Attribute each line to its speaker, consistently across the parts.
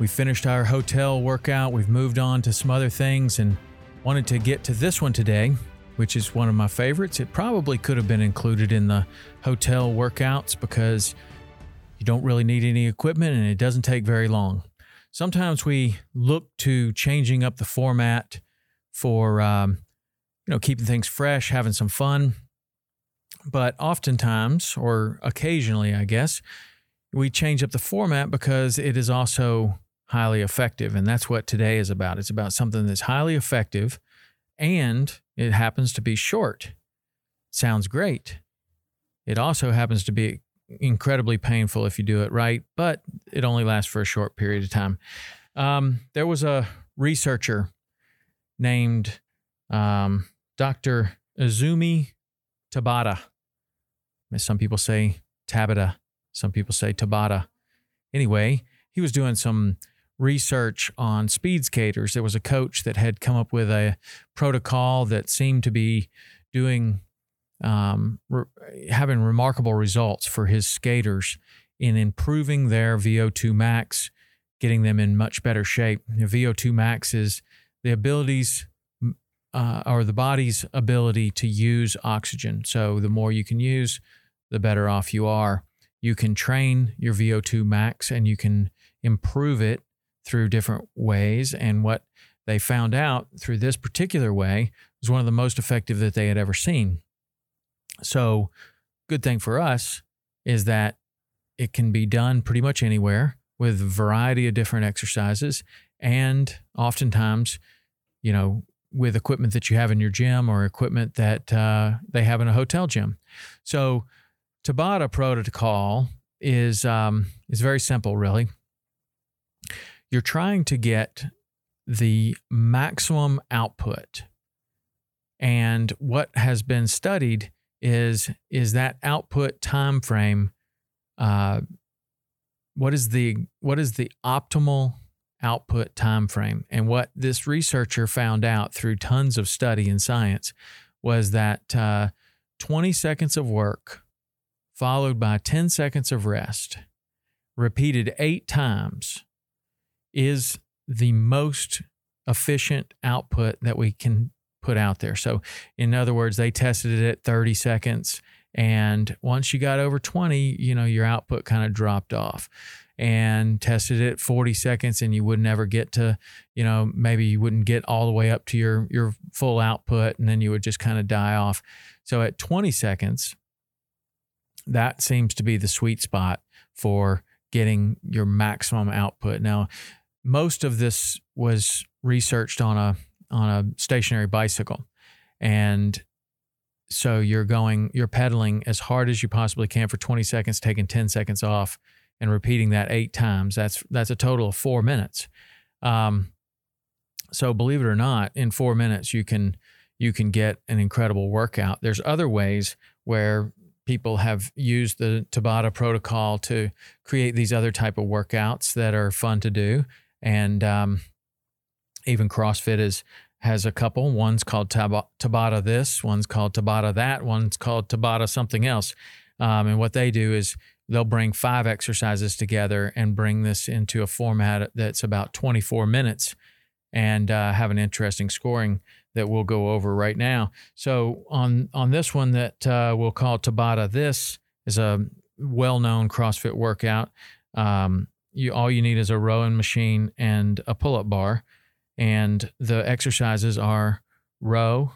Speaker 1: We finished our hotel workout, we've moved on to some other things, and wanted to get to this one today, which is one of my favorites. It probably could have been included in the hotel workouts because you don't really need any equipment and it doesn't take very long. Sometimes we look to changing up the format for, um, you know, keeping things fresh, having some fun. But oftentimes, or occasionally, I guess, we change up the format because it is also highly effective. And that's what today is about. It's about something that's highly effective and it happens to be short. Sounds great. It also happens to be incredibly painful if you do it right, but it only lasts for a short period of time. Um, there was a researcher named um, Dr. Izumi Tabata. Some people say Tabata, some people say Tabata. Anyway, he was doing some research on speed skaters. There was a coach that had come up with a protocol that seemed to be doing um, re- having remarkable results for his skaters in improving their VO2 max, getting them in much better shape. You know, VO2 max is the abilities uh, or the body's ability to use oxygen. So the more you can use, the better off you are. You can train your VO2 max and you can improve it through different ways. And what they found out through this particular way was one of the most effective that they had ever seen. So, good thing for us is that it can be done pretty much anywhere with a variety of different exercises. And oftentimes, you know, with equipment that you have in your gym or equipment that uh, they have in a hotel gym. So, Tabata protocol is um, is very simple, really you're trying to get the maximum output. And what has been studied is is that output time frame uh, what is the what is the optimal output time frame and what this researcher found out through tons of study in science was that uh, 20 seconds of work followed by 10 seconds of rest repeated eight times is the most efficient output that we can put out there. So, in other words, they tested it at 30 seconds. And once you got over 20, you know, your output kind of dropped off and tested it 40 seconds and you would never get to, you know, maybe you wouldn't get all the way up to your, your full output and then you would just kind of die off. So at 20 seconds, that seems to be the sweet spot for getting your maximum output. Now, most of this was researched on a on a stationary bicycle, and so you're going you're pedaling as hard as you possibly can for 20 seconds, taking 10 seconds off, and repeating that eight times. That's that's a total of four minutes. Um, so believe it or not, in four minutes you can you can get an incredible workout. There's other ways where people have used the Tabata protocol to create these other type of workouts that are fun to do, and um, even CrossFit is has a couple. One's called Tabata this, one's called Tabata that, one's called Tabata something else. Um, and what they do is they'll bring five exercises together and bring this into a format that's about 24 minutes and uh, have an interesting scoring that we'll go over right now. So on on this one that uh, we'll call Tabata, this is a well-known CrossFit workout. Um, you all you need is a rowing machine and a pull-up bar, and the exercises are row,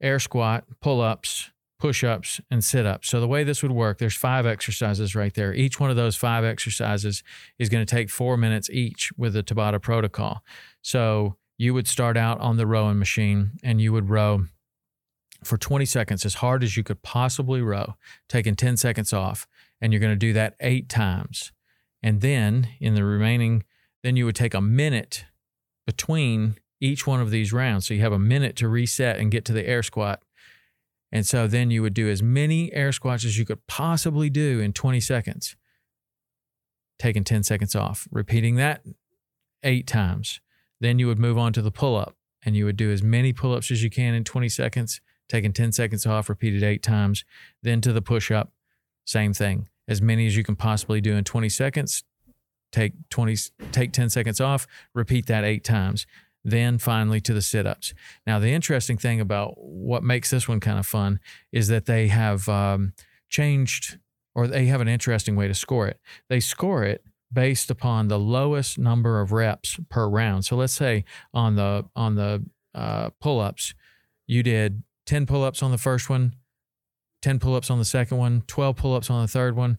Speaker 1: air squat, pull-ups, push-ups, and sit-ups. So the way this would work, there's five exercises right there. Each one of those five exercises is going to take four minutes each with the Tabata protocol. So you would start out on the rowing machine and you would row for 20 seconds as hard as you could possibly row, taking 10 seconds off. And you're going to do that eight times. And then in the remaining, then you would take a minute between each one of these rounds. So you have a minute to reset and get to the air squat. And so then you would do as many air squats as you could possibly do in 20 seconds, taking 10 seconds off, repeating that eight times. Then you would move on to the pull up and you would do as many pull ups as you can in 20 seconds, taking 10 seconds off, repeated eight times. Then to the push up, same thing. As many as you can possibly do in 20 seconds, take 20 take 10 seconds off, repeat that eight times. Then finally to the sit ups. Now, the interesting thing about what makes this one kind of fun is that they have um, changed or they have an interesting way to score it. They score it based upon the lowest number of reps per round. So let's say on the on the uh, pull-ups, you did 10 pull-ups on the first one, 10 pull-ups on the second one, 12 pull-ups on the third one,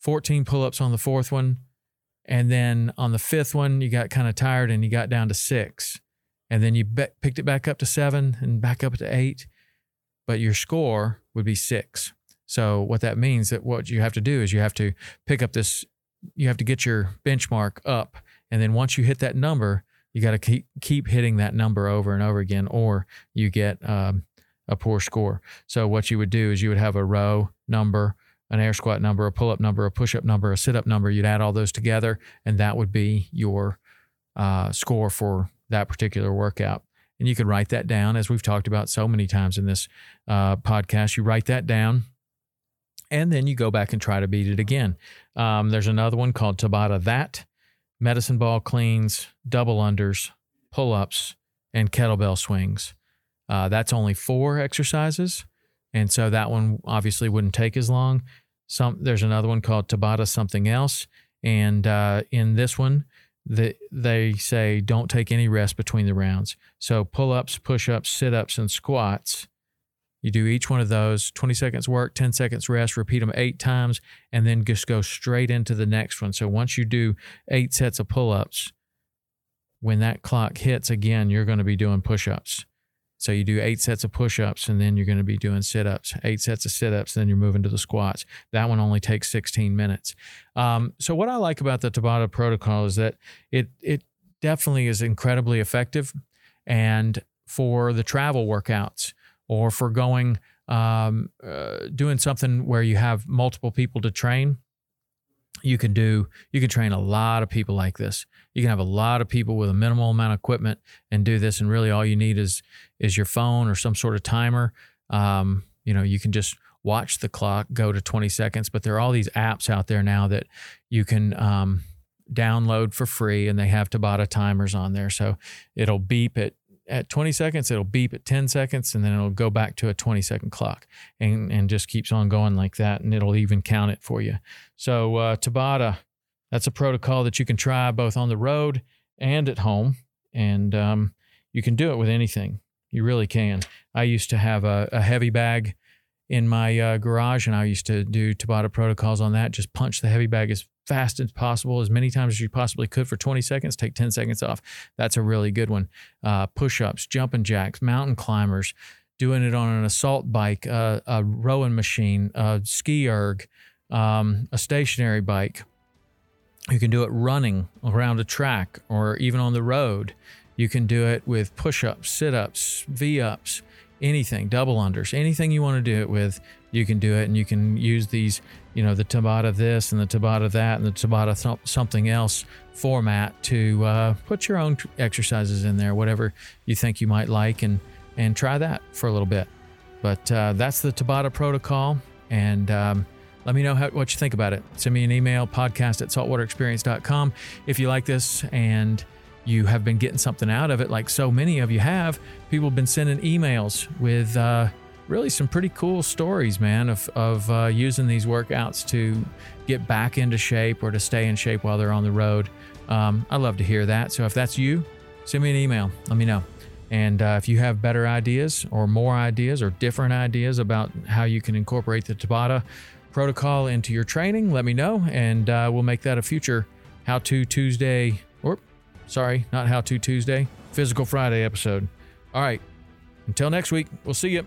Speaker 1: 14 pull-ups on the fourth one, and then on the fifth one you got kind of tired and you got down to 6. And then you be- picked it back up to 7 and back up to 8, but your score would be 6. So what that means that what you have to do is you have to pick up this you have to get your benchmark up. And then once you hit that number, you got to keep, keep hitting that number over and over again, or you get um, a poor score. So what you would do is you would have a row number, an air squat number, a pull up number, a push up number, a sit up number. You'd add all those together, and that would be your uh, score for that particular workout. And you could write that down, as we've talked about so many times in this uh, podcast. You write that down and then you go back and try to beat it again. Um, there's another one called Tabata That, medicine ball cleans, double unders, pull ups, and kettlebell swings. Uh, that's only four exercises, and so that one obviously wouldn't take as long. Some there's another one called Tabata something else, and uh, in this one, the, they say don't take any rest between the rounds. So pull ups, push ups, sit ups, and squats you do each one of those 20 seconds work, 10 seconds rest, repeat them eight times, and then just go straight into the next one. So once you do eight sets of pull ups, when that clock hits again, you're going to be doing push ups. So you do eight sets of push ups, and then you're going to be doing sit ups, eight sets of sit ups, then you're moving to the squats. That one only takes 16 minutes. Um, so what I like about the Tabata protocol is that it it definitely is incredibly effective, and for the travel workouts or for going um, uh, doing something where you have multiple people to train you can do you can train a lot of people like this. You can have a lot of people with a minimal amount of equipment and do this and really all you need is is your phone or some sort of timer. Um, you know you can just watch the clock go to 20 seconds but there are all these apps out there now that you can um, download for free and they have tabata timers on there. So it'll beep at at 20 seconds, it'll beep at 10 seconds, and then it'll go back to a 20 second clock and, and just keeps on going like that. And it'll even count it for you. So, uh, Tabata, that's a protocol that you can try both on the road and at home. And um, you can do it with anything. You really can. I used to have a, a heavy bag in my uh, garage, and I used to do Tabata protocols on that. Just punch the heavy bag as fast as possible, as many times as you possibly could for 20 seconds. Take 10 seconds off. That's a really good one. Uh, push ups, jumping jacks, mountain climbers, doing it on an assault bike, uh, a rowing machine, a ski erg, um, a stationary bike. You can do it running around a track or even on the road. You can do it with push ups, sit ups, V ups, anything, double unders, anything you want to do it with, you can do it. And you can use these, you know, the Tabata this and the Tabata that and the Tabata something else format to uh, put your own exercises in there, whatever you think you might like, and, and try that for a little bit. But uh, that's the Tabata protocol. And, um, let me know how, what you think about it. Send me an email, podcast at saltwaterexperience.com. If you like this and you have been getting something out of it, like so many of you have, people have been sending emails with uh, really some pretty cool stories, man, of, of uh, using these workouts to get back into shape or to stay in shape while they're on the road. Um, I love to hear that. So if that's you, send me an email. Let me know. And uh, if you have better ideas or more ideas or different ideas about how you can incorporate the Tabata protocol into your training, let me know, and uh, we'll make that a future How to Tuesday, or sorry, not How to Tuesday, Physical Friday episode. All right, until next week, we'll see you.